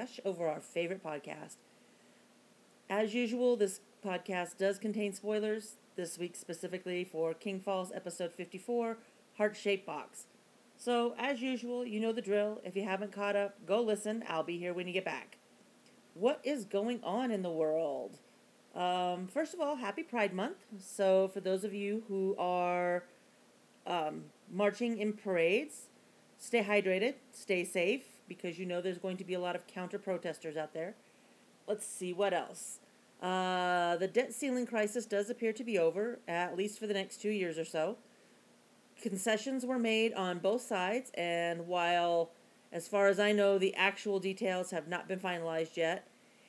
gush over our favorite podcast. As usual, this podcast does contain spoilers, this week specifically for King Falls episode 54, Heart Shaped Box. So, as usual, you know the drill. If you haven't caught up, go listen. I'll be here when you get back. What is going on in the world? Um, first of all, happy Pride Month. So, for those of you who are um, marching in parades, stay hydrated, stay safe, because you know there's going to be a lot of counter protesters out there. Let's see what else. Uh, the debt ceiling crisis does appear to be over, at least for the next two years or so. Concessions were made on both sides, and while, as far as I know, the actual details have not been finalized yet,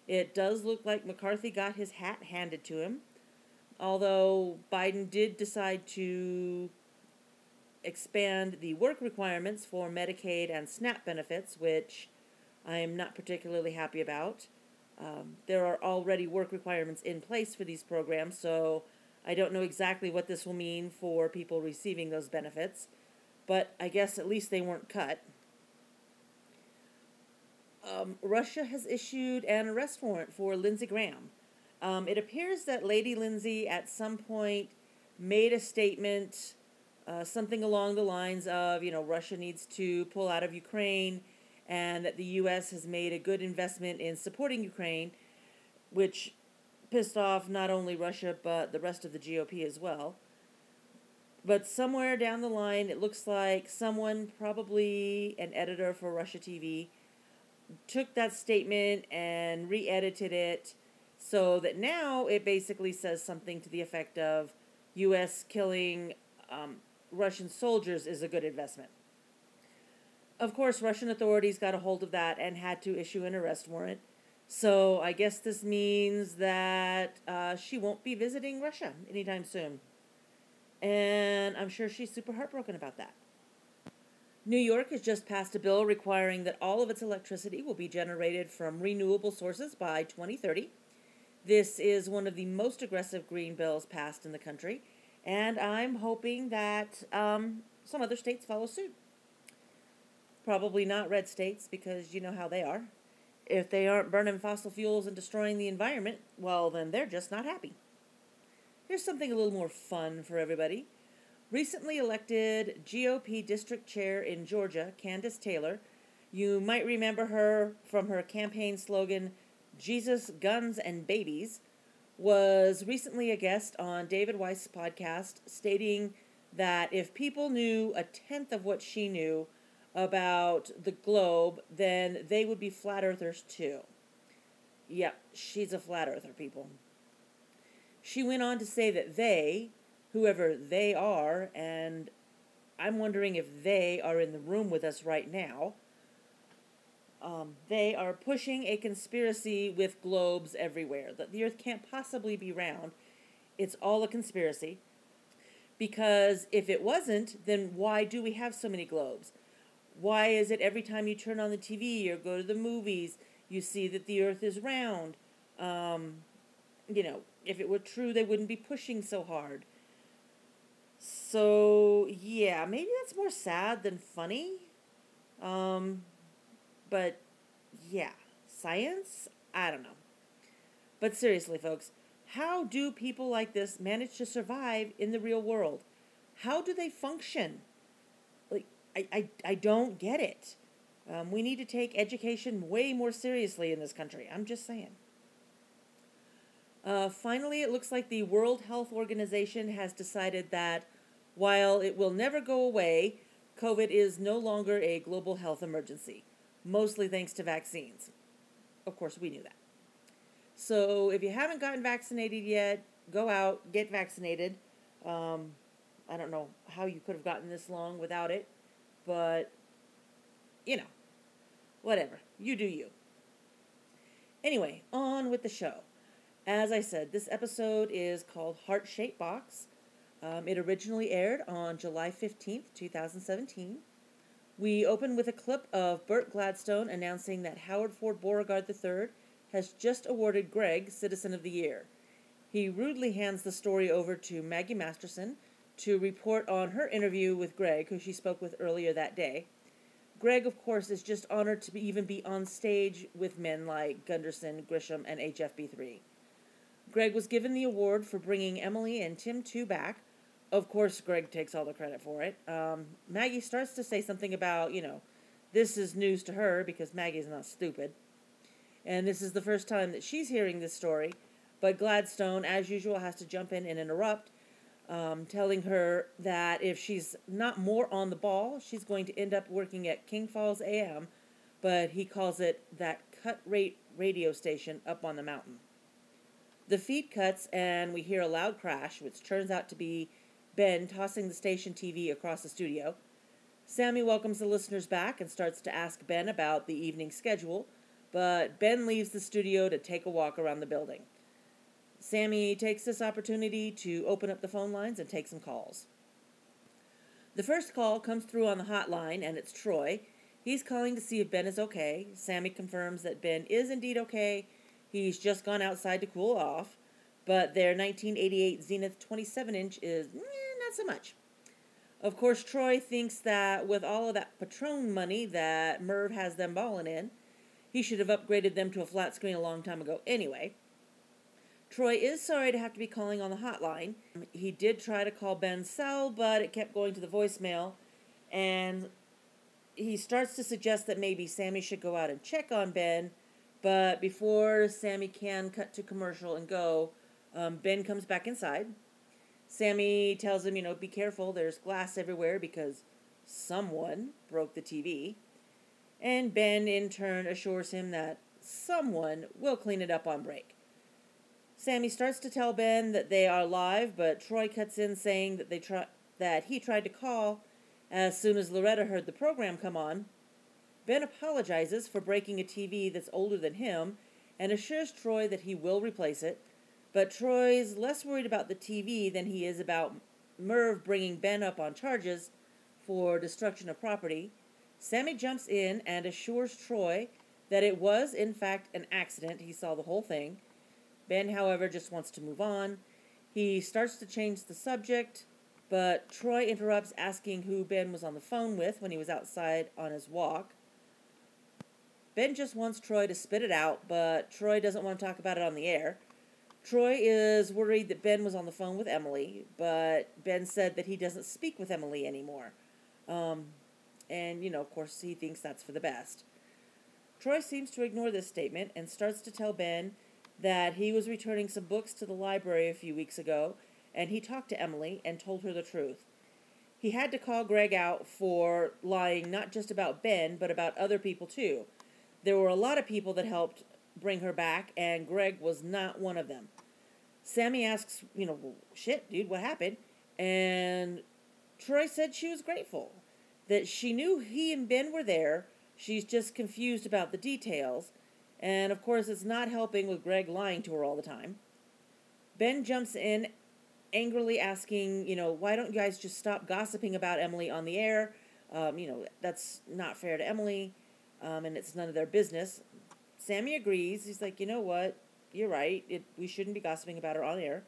it does look like McCarthy got his hat handed to him. Although Biden did decide to expand the work requirements for Medicaid and SNAP benefits, which I am not particularly happy about. Um, there are already work requirements in place for these programs, so I don't know exactly what this will mean for people receiving those benefits, but I guess at least they weren't cut. Um, Russia has issued an arrest warrant for Lindsey Graham. Um, it appears that Lady Lindsey at some point made a statement, uh, something along the lines of, you know, Russia needs to pull out of Ukraine and that the U.S. has made a good investment in supporting Ukraine, which pissed off not only Russia but the rest of the GOP as well. But somewhere down the line, it looks like someone, probably an editor for Russia TV, took that statement and re edited it so that now it basically says something to the effect of U.S. killing um, Russian soldiers is a good investment. Of course, Russian authorities got a hold of that and had to issue an arrest warrant. So I guess this means that uh, she won't be visiting Russia anytime soon. And I'm sure she's super heartbroken about that. New York has just passed a bill requiring that all of its electricity will be generated from renewable sources by 2030. This is one of the most aggressive green bills passed in the country, and I'm hoping that um, some other states follow suit. Probably not red states because you know how they are. If they aren't burning fossil fuels and destroying the environment, well, then they're just not happy. Here's something a little more fun for everybody. Recently elected GOP district chair in Georgia, Kandiss Taylor, you might remember her from her campaign slogan, Jesus, Guns, and Babies, was recently a guest on David Weiss' podcast, stating that if people knew a tenth of what she knew about the globe, then they would be flat earthers too. Yep, she's a flat earther, people. She went on to say that they, whoever they are, and I'm wondering if they are in the room with us right now. Um, they are pushing a conspiracy with globes everywhere. That the earth can't possibly be round. It's all a conspiracy. Because if it wasn't, then why do we have so many globes? Why is it every time you turn on the TV or go to the movies, you see that the earth is round? Um, you know, if it were true, they wouldn't be pushing so hard. So yeah, maybe that's more sad than funny. Um, but yeah, science? I don't know. But seriously, folks, how do people like this manage to survive in the real world? How do they function? Like, I, I, I don't get it. Um, we need to take education way more seriously in this country. I'm just saying. Uh, finally, it looks like the World Health Organization has decided that while it will never go away, COVID is no longer a global health emergency, mostly thanks to vaccines. Of course, we knew that. So if you haven't gotten vaccinated yet, go out, get vaccinated. Um, I don't know how you could have gotten this long without it, but you know, whatever. You do you. Anyway, on with the show. As I said, this episode is called Heart Shape Box. Um, it originally aired on July 15th, 2017. We open with a clip of Burt Gladstone announcing that Howard Ford Beauregard III has just awarded Greg Citizen of the Year. He rudely hands the story over to Maggie Masterson to report on her interview with Greg, who she spoke with earlier that day. Greg, of course, is just honored to be, even be on stage with men like Gunderson, Grisham, and HFB3. Greg was given the award for bringing Emily and Tim 2 back. Of course, Greg takes all the credit for it. Um, Maggie starts to say something about, you know, this is news to her because Maggie's not stupid. And this is the first time that she's hearing this story. But Gladstone, as usual, has to jump in and interrupt, um, telling her that if she's not more on the ball, she's going to end up working at King Falls AM, but he calls it that cut rate radio station up on the mountain. The feed cuts, and we hear a loud crash, which turns out to be Ben tossing the station TV across the studio. Sammy welcomes the listeners back and starts to ask Ben about the evening schedule, but Ben leaves the studio to take a walk around the building. Sammy takes this opportunity to open up the phone lines and take some calls. The first call comes through on the hotline, and it's Troy. He's calling to see if Ben is okay. Sammy confirms that Ben is indeed okay. He's just gone outside to cool off, but their 1988 Zenith 27 inch is eh, not so much. Of course, Troy thinks that with all of that Patron money that Merv has them balling in, he should have upgraded them to a flat screen a long time ago anyway. Troy is sorry to have to be calling on the hotline. He did try to call Ben's cell, but it kept going to the voicemail. And he starts to suggest that maybe Sammy should go out and check on Ben. But before Sammy can cut to commercial and go, um, Ben comes back inside. Sammy tells him, you know, be careful, there's glass everywhere because someone broke the TV. And Ben, in turn, assures him that someone will clean it up on break. Sammy starts to tell Ben that they are live, but Troy cuts in saying that they try that he tried to call as soon as Loretta heard the program come on. Ben apologizes for breaking a TV that's older than him and assures Troy that he will replace it, but Troy's less worried about the TV than he is about Merv bringing Ben up on charges for destruction of property. Sammy jumps in and assures Troy that it was, in fact, an accident. He saw the whole thing Ben, however, just wants to move on. He starts to change the subject, but Troy interrupts, asking who Ben was on the phone with when he was outside on his walk. Ben just wants Troy to spit it out, but Troy doesn't want to talk about it on the air. Troy is worried that Ben was on the phone with Emily, but Ben said that he doesn't speak with Emily anymore. Um, and, you know, of course, he thinks that's for the best. Troy seems to ignore this statement and starts to tell Ben that he was returning some books to the library a few weeks ago, and he talked to Emily and told her the truth. He had to call Greg out for lying not just about Ben, but about other people too. There were a lot of people that helped bring her back, and Greg was not one of them. Sammy asks, you know, well, shit, dude, what happened? And Troy said she was grateful that she knew he and Ben were there. She's just confused about the details and of course, it's not helping with Greg lying to her all the time. Ben jumps in, angrily asking, you know, why don't you guys just stop gossiping about Emily on the air? Um, you know, that's not fair to Emily, um, and it's none of their business. Sammy agrees. He's like, you know what? You're right. It, we shouldn't be gossiping about her on air.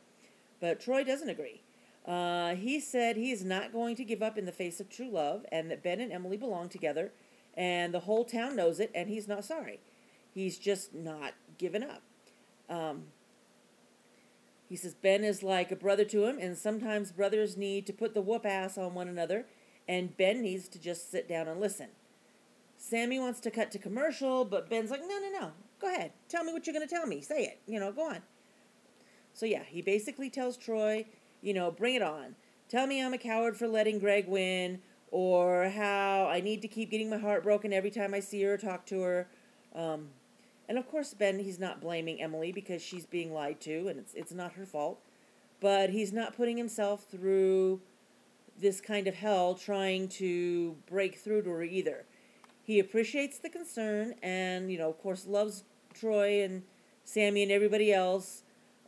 But Troy doesn't agree. Uh, he said he is not going to give up in the face of true love and that Ben and Emily belong together, and the whole town knows it, and he's not sorry. He's just not given up. Um, he says Ben is like a brother to him, and sometimes brothers need to put the whoop ass on one another, and Ben needs to just sit down and listen. Sammy wants to cut to commercial, but Ben's like, no, no, no. Go ahead. Tell me what you're going to tell me. Say it. You know, go on. So, yeah, he basically tells Troy, you know, bring it on. Tell me I'm a coward for letting Greg win, or how I need to keep getting my heart broken every time I see her or talk to her. Um, and of course, Ben, he's not blaming Emily because she's being lied to and it's, it's not her fault. But he's not putting himself through this kind of hell trying to break through to her either. He appreciates the concern and, you know, of course, loves Troy and Sammy and everybody else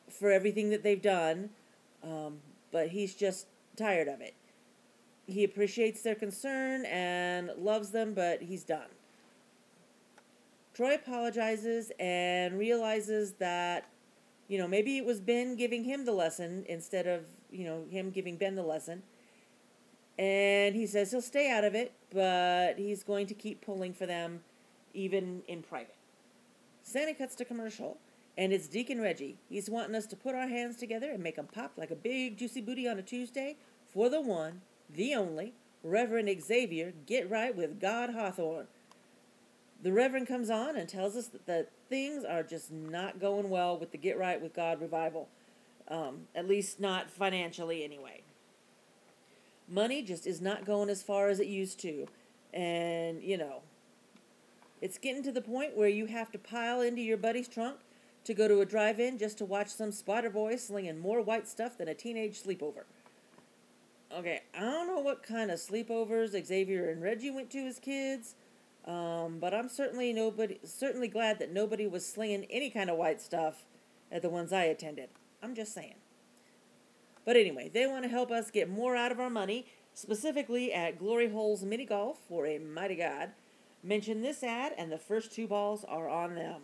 for everything that they've done. Um, but he's just tired of it. He appreciates their concern and loves them, but he's done. Troy apologizes and realizes that, you know, maybe it was Ben giving him the lesson instead of, you know, him giving Ben the lesson. And he says he'll stay out of it, but he's going to keep pulling for them, even in private. Sammy cuts to commercial, and it's Deacon Reggie. He's wanting us to put our hands together and make 'em pop like a big juicy booty on a Tuesday for the one, the only, Reverend Xavier Get Right with God Hawthorne. The Reverend comes on and tells us that, that things are just not going well with the Get Right with God revival, um, at least not financially anyway. Money just is not going as far as it used to. And, you know, it's getting to the point where you have to pile into your buddy's trunk to go to a drive in just to watch some spotter boy slinging more white stuff than a teenage sleepover. Okay, I don't know what kind of sleepovers Xavier and Reggie went to as kids, um, but I'm certainly nobody certainly glad that nobody was slinging any kind of white stuff at the ones I attended. I'm just saying. But anyway, they want to help us get more out of our money, specifically at Glory Holes Mini Golf for a mighty God. Mention this ad, and the first two balls are on them.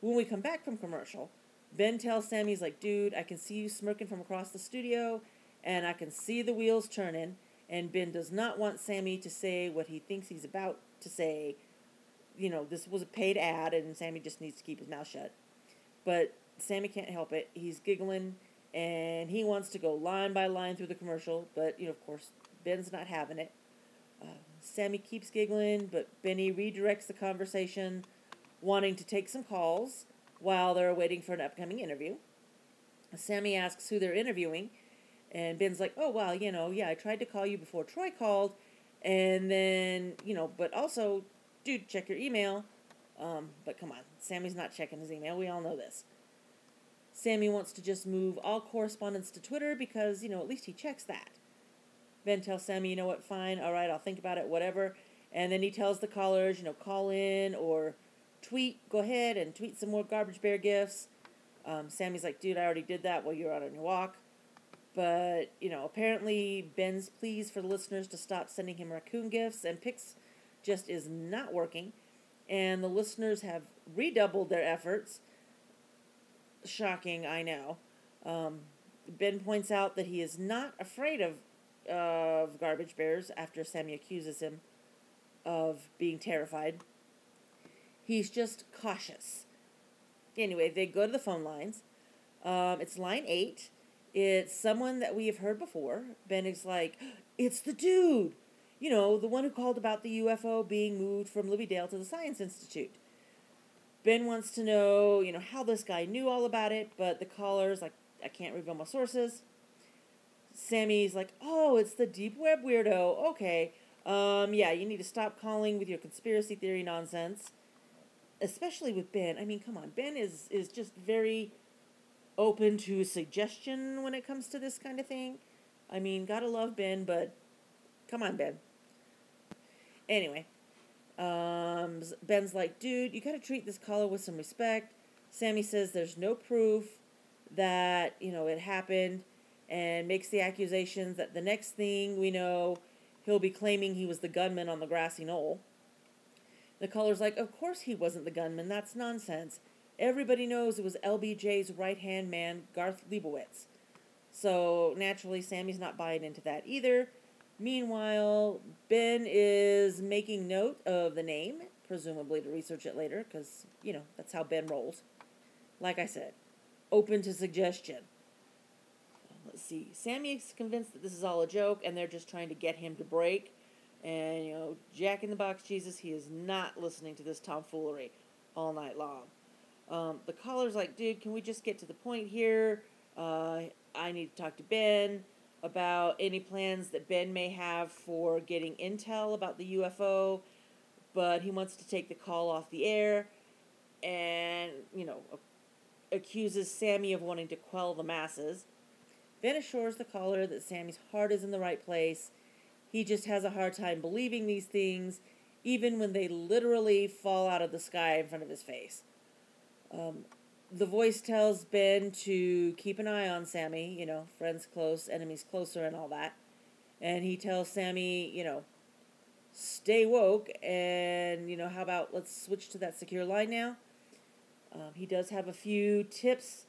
When we come back from commercial, Ben tells Sammy, he's like, dude, I can see you smirking from across the studio, and I can see the wheels turning. And Ben does not want Sammy to say what he thinks he's about to say. You know, this was a paid ad, and Sammy just needs to keep his mouth shut. But Sammy can't help it. He's giggling, and he wants to go line by line through the commercial, but, you know, of course, Ben's not having it. Uh, Sammy keeps giggling, but Benny redirects the conversation wanting to take some calls while they're waiting for an upcoming interview. Sammy asks who they're interviewing, and Ben's like, oh, well, you know, yeah, I tried to call you before Troy called, and then, you know, but also, dude, check your email. Um, but come on, Sammy's not checking his email. We all know this. Sammy wants to just move all correspondence to Twitter because, you know, at least he checks that. Ben tells Sammy, you know what, fine, all right, I'll think about it, whatever. And then he tells the callers, you know, call in or tweet, go ahead and tweet some more Garbage Bear gifts. Um, Sammy's like, dude, I already did that while you were out on your walk. But, you know, apparently Ben's pleas for the listeners to stop sending him raccoon gifts and pics just is not working. And the listeners have redoubled their efforts. Shocking, I know. Um, ben points out that he is not afraid of of garbage bears after Sammy accuses him of being terrified. He's just cautious. Anyway, they go to the phone lines. Um, it's line eight. It's someone that we have heard before. Ben is like, it's the dude. You know, the one who called about the UFO being moved from Libby-Dale to the Science Institute. Ben wants to know, you know, how this guy knew all about it, but the caller's like, I can't reveal my sources. Sammy's like, oh, it's the deep web weirdo. Okay. Um, yeah, you need to stop calling with your conspiracy theory nonsense especially with Ben. I mean, come on, Ben is is just very open to suggestion when it comes to this kind of thing. I mean, gotta love Ben, but come on, Ben. Anyway, um, Ben's like, dude, you gotta treat this caller with some respect. Sammy says there's no proof that you know it happened, and makes the accusations that the next thing we know, he'll be claiming he was the gunman on the grassy knoll. The caller's like, Of course he wasn't the gunman. That's nonsense. Everybody knows it was LBJ's right hand man, Garth Leibowitz. So naturally, Sammy's not buying into that either. Meanwhile, Ben is making note of the name, presumably to research it later, because, you know, that's how Ben rolls. Like I said, open to suggestion. Let's see. Sammy is convinced that this is all a joke and they're just trying to get him to break. And, you know, Jack in the Box Jesus, he is not listening to this tomfoolery all night long. Um, the caller's like, dude, can we just get to the point here? Uh, I need to talk to Ben about any plans that Ben may have for getting intel about the UFO, but he wants to take the call off the air and, you know, accuses Sammy of wanting to quell the masses. Ben assures the caller that Sammy's heart is in the right place he just has a hard time believing these things, even when they literally fall out of the sky in front of his face. Um, the voice tells Ben to keep an eye on Sammy, you know, friends close, enemies closer, and all that. And he tells Sammy, you know, stay woke, and, you know, how about let's switch to that secure line now? Um, he does have a few tips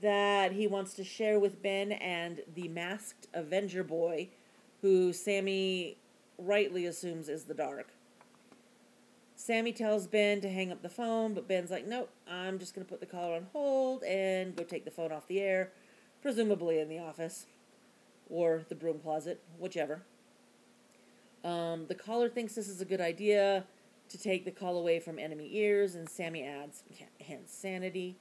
that he wants to share with Ben and the masked Avenger boy who Sammy rightly assumes is the dark. Sammy tells Ben to hang up the phone, but Ben's like, nope, I'm just going to put the caller on hold and go take the phone off the air, presumably in the office or the broom closet, whichever. Um, the caller thinks this is a good idea to take the call away from enemy ears, and Sammy adds, hence sanity.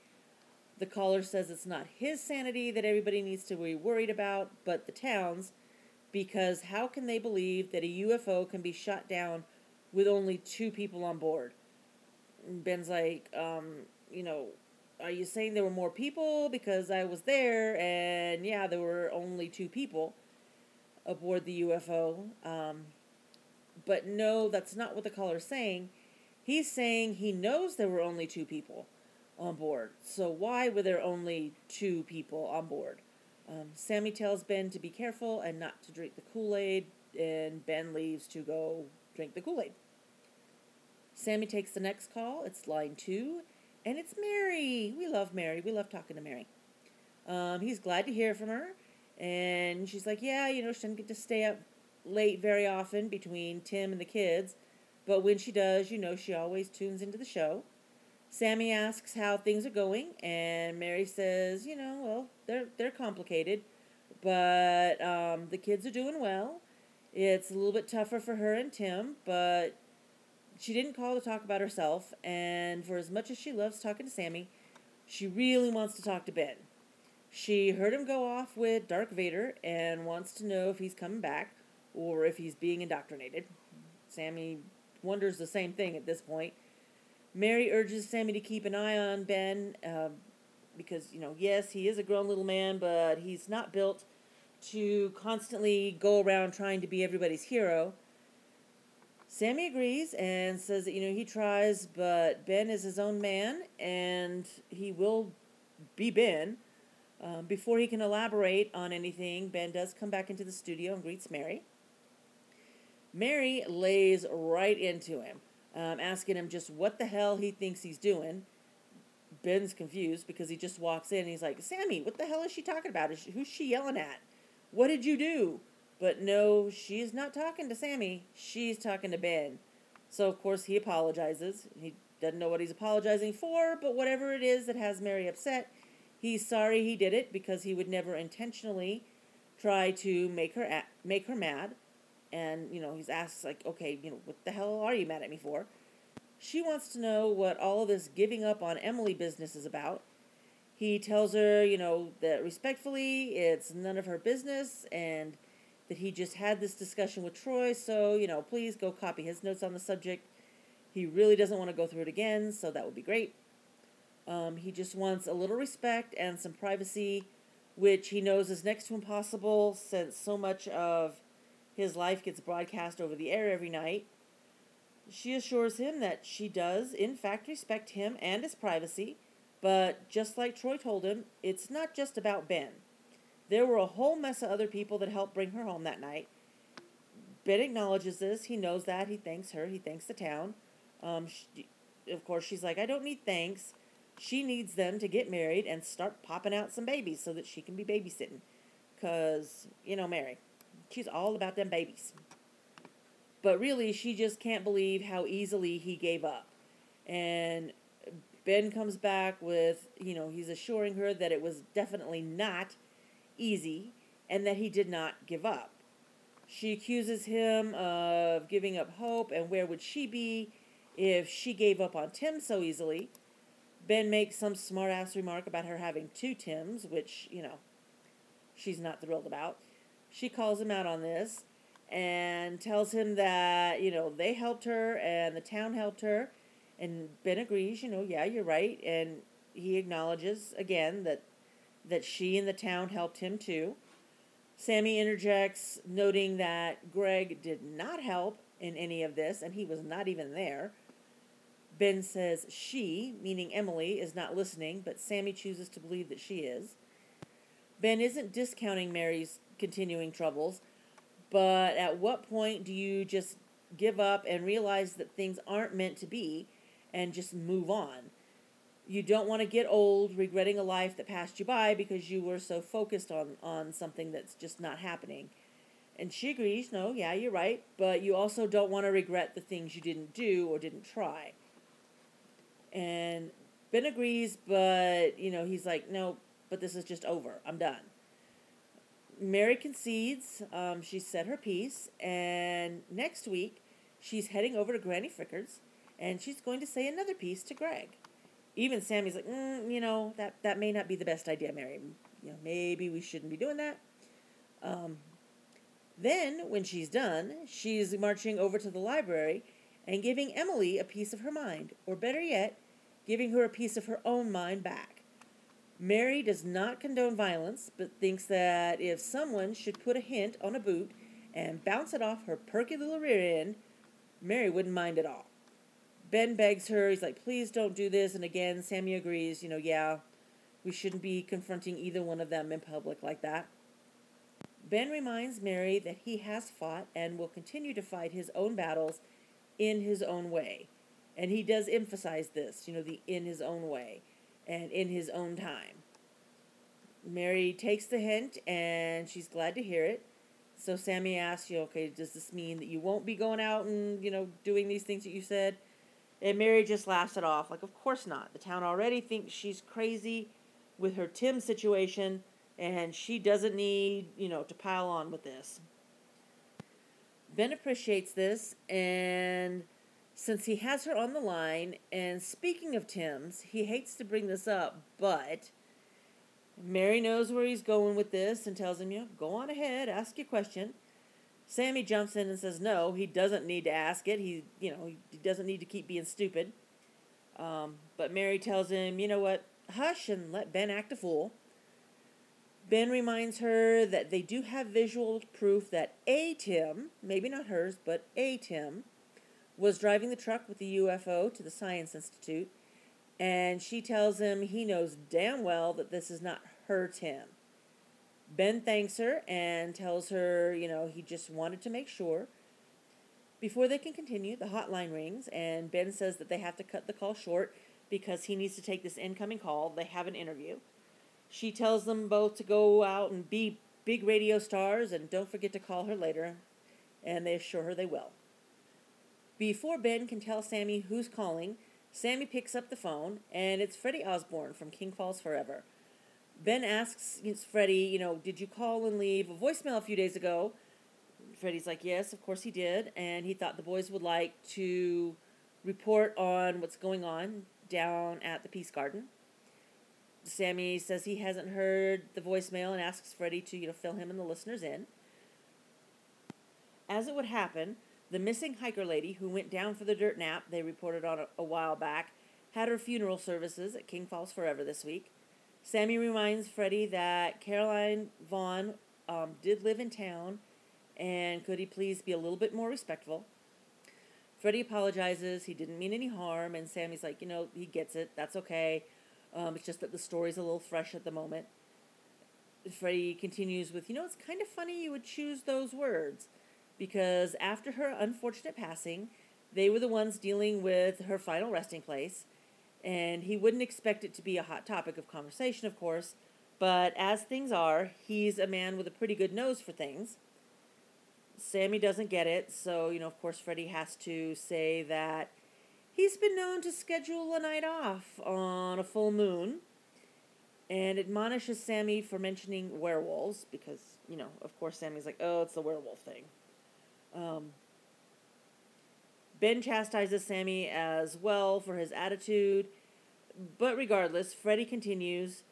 The caller says it's not his sanity that everybody needs to be worried about, but the town's, because how can they believe that a UFO can be shot down with only two people on board? Ben's like, um, you know, are you saying there were more people? Because I was there, and yeah, there were only two people aboard the UFO. Um, but no, that's not what the caller's saying. He's saying he knows there were only two people on board. So why were there only two people on board? Um, Sammy tells Ben to be careful and not to drink the Kool Aid, and Ben leaves to go drink the Kool Aid. Sammy takes the next call. It's line two, and it's Mary. We love Mary. We love talking to Mary. Um, he's glad to hear from her, and she's like, "Yeah, you know, she doesn't get to stay up late very often between Tim and the kids, but when she does, you know, she always tunes into the show." Sammy asks how things are going, and Mary says, "You know, well, they're they're complicated, but um, the kids are doing well. It's a little bit tougher for her and Tim, but she didn't call to talk about herself, and for as much as she loves talking to Sammy, she really wants to talk to Ben. She heard him go off with Darth Vader and wants to know if he's coming back or if he's being indoctrinated. Sammy wonders the same thing at this point. Mary urges Sammy to keep an eye on Ben uh, because, you know, yes, he is a grown little man, but he's not built to constantly go around trying to be everybody's hero. Sammy agrees and says that, you know, he tries, but Ben is his own man and he will be Ben. Um, before he can elaborate on anything, Ben does come back into the studio and greets Mary. Mary lays right into him, um, asking him just what the hell he thinks he's doing. Ben's confused because he just walks in and he's like, Sammy, what the hell is she talking about? Is she, who's she yelling at? What did you do? But no, she's not talking to Sammy. She's talking to Ben. So, of course, he apologizes. He doesn't know what he's apologizing for, but whatever it is that has Mary upset, he's sorry he did it because he would never intentionally try to make her a- make her mad. And, you know, he's asked, like, okay, you know, what the hell are you mad at me for? She wants to know what all this giving up on Emily business is about. He tells her, you know, that respectfully, it's none of her business and that he just had this discussion with Troy, so, you know, please go copy his notes on the subject. He really doesn't want to go through it again, so that would be great. Um, he just wants a little respect and some privacy, which he knows is next to impossible since so much of his life gets broadcast over the air every night. She assures him that she does, in fact, respect him and his privacy, but just like Troy told him, it's not just about Ben. There were a whole mess of other people that helped bring her home that night. Ben acknowledges this. He knows that. He thanks her. He thanks the town. Um, she, of course, she's like, I don't need thanks. She needs them to get married and start popping out some babies so that she can be babysitting. Because, you know, Mary, she's all about them babies. But really, she just can't believe how easily he gave up. And Ben comes back with, you know, he's assuring her that it was definitely not easy and that he did not give up. She accuses him of giving up hope, and where would she be if she gave up on Tim so easily? Ben makes some smart-ass remark about her having two Tims, which, you know, she's not thrilled about. She calls him out on this and tells him that, you know, they helped her and the town helped her. And Ben agrees, you know, yeah, you're right. And he acknowledges again that that she and the town helped him too. Sammy interjects, noting that Greg did not help in any of this, and he was not even there. Ben says she, meaning Emily, is not listening, but Sammy chooses to believe that she is. Ben isn't discounting Mary's continuing troubles, but at what point do you just give up and realize that things aren't meant to be and just move on? You don't want to get old regretting a life that passed you by because you were so focused on on something that's just not happening And she agrees, no, yeah, you're right, but you also don't want to regret the things you didn't do or didn't try. And Ben agrees, but, you know, he's like, no, but this is just over. I'm done. Mary concedes. Um, she said her piece. And next week, she's heading over to Granny Fricker's and she's going to say another piece to Greg. Even Sammy's like, mm, you know, that, that may not be the best idea, Mary. You know, maybe we shouldn't be doing that. Um, then, when she's done, she's marching over to the library and giving Emily a piece of her mind, or better yet, giving her a piece of her own mind back. Mary does not condone violence, but thinks that if someone should put a hint on a boot and bounce it off her perky little rear end, Mary wouldn't mind at all. Ben begs her, he's like, please don't do this. And again, Sammy agrees, you know, yeah, we shouldn't be confronting either one of them in public like that. Ben reminds Mary that he has fought and will continue to fight his own battles in his own way. And he does emphasize this, you know, the in his own way and in his own time. Mary takes the hint and she's glad to hear it. So Sammy asks you, okay, does this mean that you won't be going out and, you know, doing these things that you said? And Mary just laughs it off, like, of course not. The town already thinks she's crazy with her Tim situation and she doesn't need, you know, to pile on with this. Ben appreciates this, and since he has her on the line, and speaking of Tim's, he hates to bring this up, but Mary knows where he's going with this and tells him, you know, go on ahead, ask your question. Sammy jumps in and says, no, he doesn't need to ask it. He, you know, he doesn't need to keep being stupid. Um, but Mary tells him, you know what, hush and let Ben act a fool. Ben reminds her that they do have visual proof that a Tim, maybe not hers, but a Tim, was driving the truck with the UFO to the Science Institute, and she tells him he knows damn well that this is not her Tim. Ben thanks her and tells her, you know, he just wanted to make sure. Before they can continue, the hotline rings, and Ben says that they have to cut the call short because he needs to take this incoming call. They have an interview. She tells them both to go out and be big radio stars and don't forget to call her later, and they assure her they will. Before Ben can tell Sammy who's calling, Sammy picks up the phone, and it's Freddie Osborne from King Falls Forever. Ben asks Freddie, you know, did you call and leave a voicemail a few days ago? Freddie's like, yes, of course he did, and he thought the boys would like to report on what's going on down at the Peace Garden. Sammy says he hasn't heard the voicemail and asks Freddie to, you know, fill him and the listeners in. As it would happen, the missing hiker lady who went down for the dirt nap they reported on a, a while back had her funeral services at King Falls Forever this week. Sammy reminds Freddie that Caroline Vaughn um, did live in town and could he please be a little bit more respectful. Freddie apologizes. He didn't mean any harm. And Sammy's like, you know, he gets it. That's okay. Um, it's just that the story's a little fresh at the moment. Freddie continues with, you know, it's kind of funny you would choose those words because after her unfortunate passing, they were the ones dealing with her final resting place, and he wouldn't expect it to be a hot topic of conversation, of course, but as things are, he's a man with a pretty good nose for things. Sammy doesn't get it, so, you know, of course, Freddie has to say that He's been known to schedule a night off on a full moon and admonishes Sammy for mentioning werewolves because, you know, of course, Sammy's like, oh, it's the werewolf thing. Um, ben chastises Sammy as well for his attitude, but regardless, Freddie continues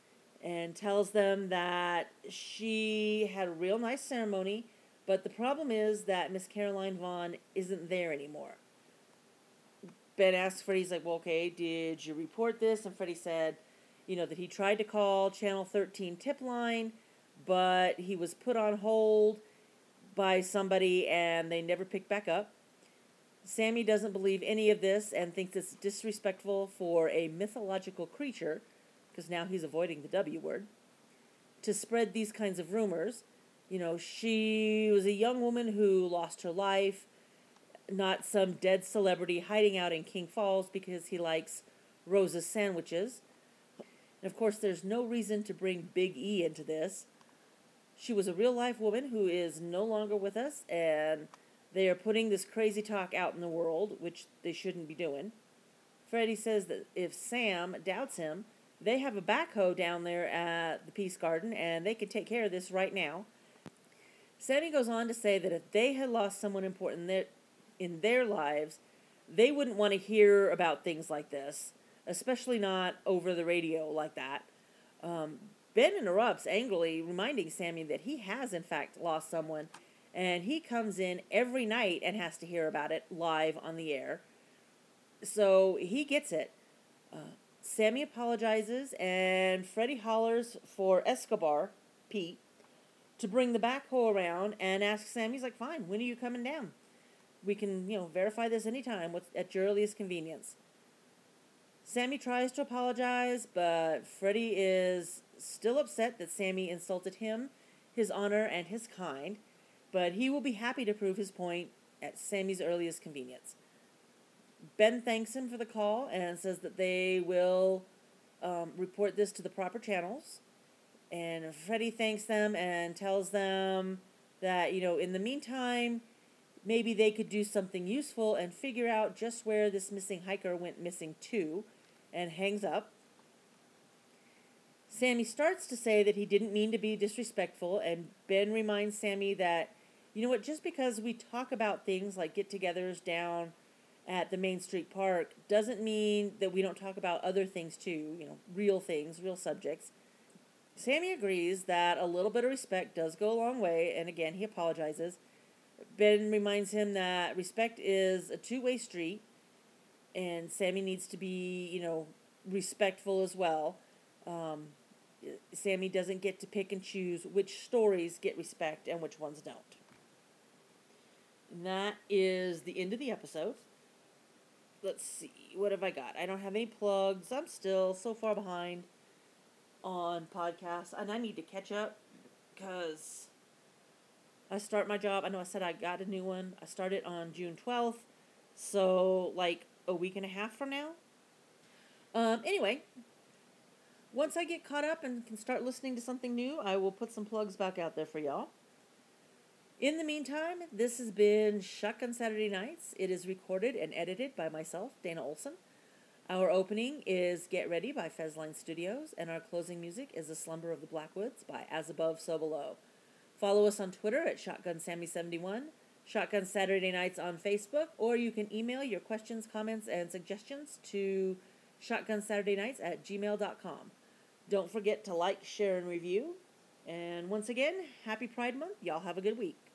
and tells them that she had a real nice ceremony, but the problem is that Miss Caroline Vaughn isn't there anymore. Ben asks Freddie, he's like, well, okay, did you report this? And Freddie said, you know, that he tried to call Channel 13 tip line, but he was put on hold by somebody and they never picked back up. Sammy doesn't believe any of this and thinks it's disrespectful for a mythological creature, because now he's avoiding the W word, to spread these kinds of rumors. You know, she was a young woman who lost her life not some dead celebrity hiding out in King Falls because he likes Rose's sandwiches. And of course, there's no reason to bring Big E into this. She was a real life woman who is no longer with us, and they are putting this crazy talk out in the world, which they shouldn't be doing. Freddie says that if Sam doubts him, they have a backhoe down there at the Peace Garden, and they can take care of this right now. Sammy goes on to say that if they had lost someone important in their, in their lives, they wouldn't want to hear about things like this, especially not over the radio like that. Um, Ben interrupts angrily, reminding Sammy that he has, in fact, lost someone, and he comes in every night and has to hear about it live on the air. So he gets it. Uh, Sammy apologizes, and Freddie hollers for Escobar, Pete, to bring the backhoe around and asks Sammy, he's like, fine, when are you coming down? We can, you know, verify this anytime at your earliest convenience. Sammy tries to apologize, but Freddie is still upset that Sammy insulted him, his honor, and his kind, but he will be happy to prove his point at Sammy's earliest convenience. Ben thanks him for the call and says that they will um, report this to the proper channels. And Freddie thanks them and tells them that, you know, in the meantime, maybe they could do something useful and figure out just where this missing hiker went missing to, and hangs up. Sammy starts to say that he didn't mean to be disrespectful, and Ben reminds Sammy that, you know what, just because we talk about things like get togethers down at the Main Street Park doesn't mean that we don't talk about other things too, you know, real things, real subjects. Sammy agrees that a little bit of respect does go a long way, and again, he apologizes. Ben reminds him that respect is a two way street, and Sammy needs to be, you know, respectful as well. Um, Sammy doesn't get to pick and choose which stories get respect and which ones don't. That is the end of the episode. Let's see, what have I got? I don't have any plugs. I'm still so far behind on podcasts, and I need to catch up because I start my job. I know I said I got a new one. I started on June 12th, so like a week and a half from now. Um, anyway, once I get caught up and can start listening to something new, I will put some plugs back out there for y'all. In the meantime, this has been Shotgun Saturday Nights. It is recorded and edited by myself, Dana Olson. Our opening is Get Ready by Fezline Studios, and our closing music is The Slumber of the Blackwoods by As Above, So Below. Follow us on Twitter at ShotgunSammy71, Shotgun Saturday Nights on Facebook, or you can email your questions, comments, and suggestions to shotgunsaturdaynights at gmail.com. Don't forget to like, share, and review. And once again, happy Pride Month. Y'all have a good week.